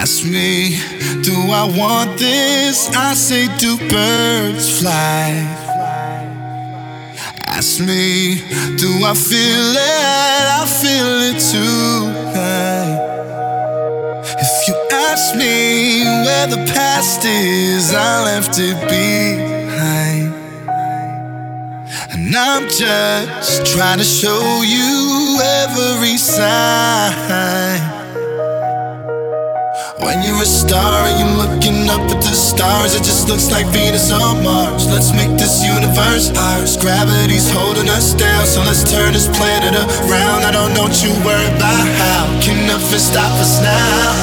Ask me, do I want this? I say, do birds fly? Ask me, do I feel it? I feel it tonight. If you ask me where the past is, I left it behind. And I'm just trying to show you every sign. When you're a star you're looking up at the stars, it just looks like Venus on Mars. Let's make this universe ours. Gravity's holding us down, so let's turn this planet around. I don't know what you worry about how. Can nothing stop us now?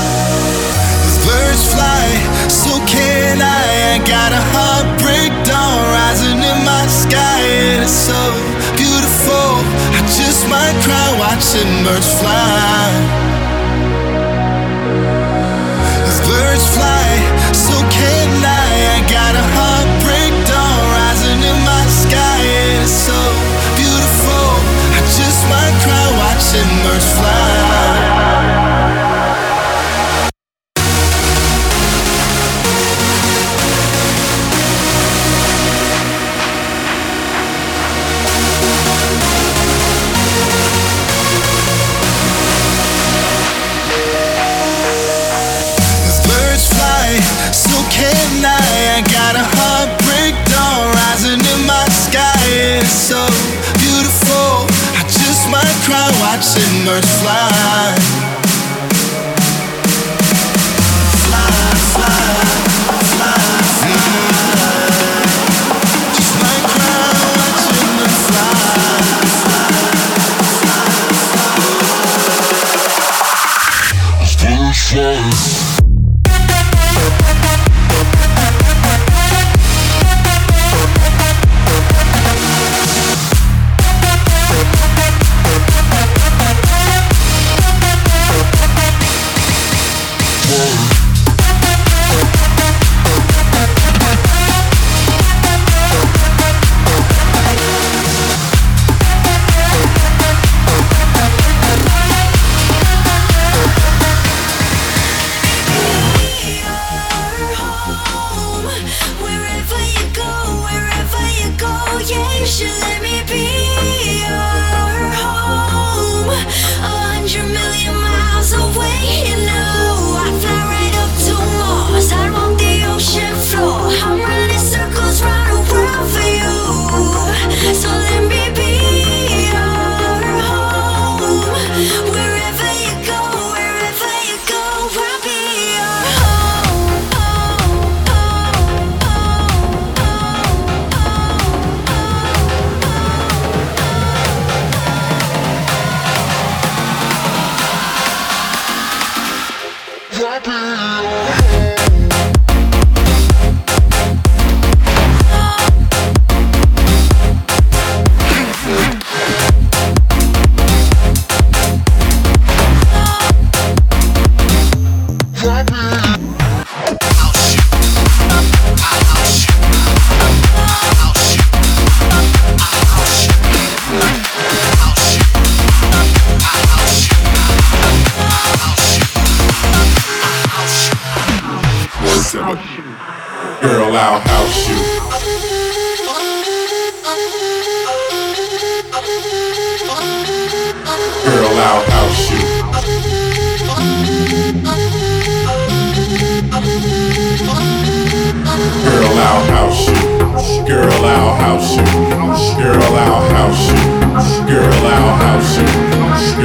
Birds fly, so can I. I got a heartbreak dawn rising in my sky, and it's so beautiful. I just might cry watching birds fly. Birds fly,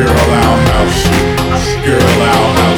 Girl, I'll house you. Girl, I'll house.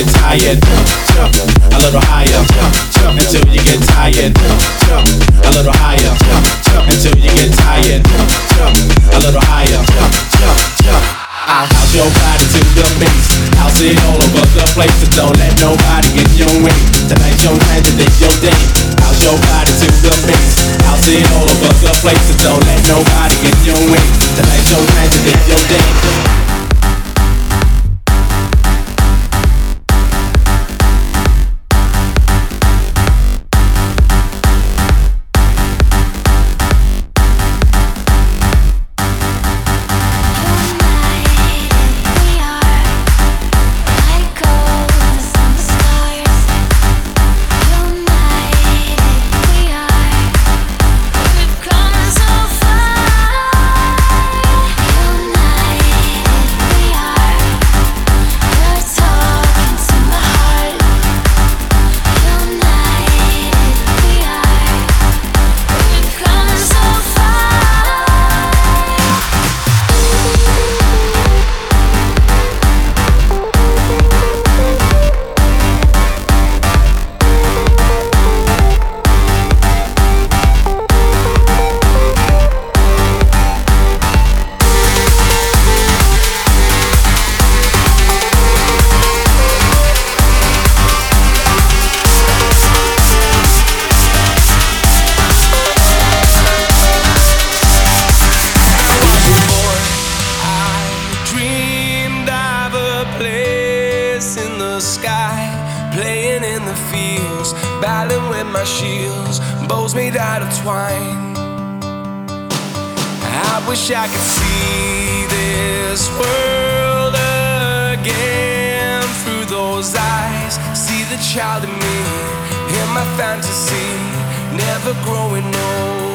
get tired. Jump a little higher. Jump jump, until you get tired. Jump a little higher. Jump jump, until you get tired. Jump a little higher. Jump, jump, jump. I house your body to the beats. House it all over the place. Just don't let nobody get your way. Tonight's your night, today's your day. House your body to the beats. House it all over the place. Just don't let nobody get your way. Tonight's your night, today's your day. We know.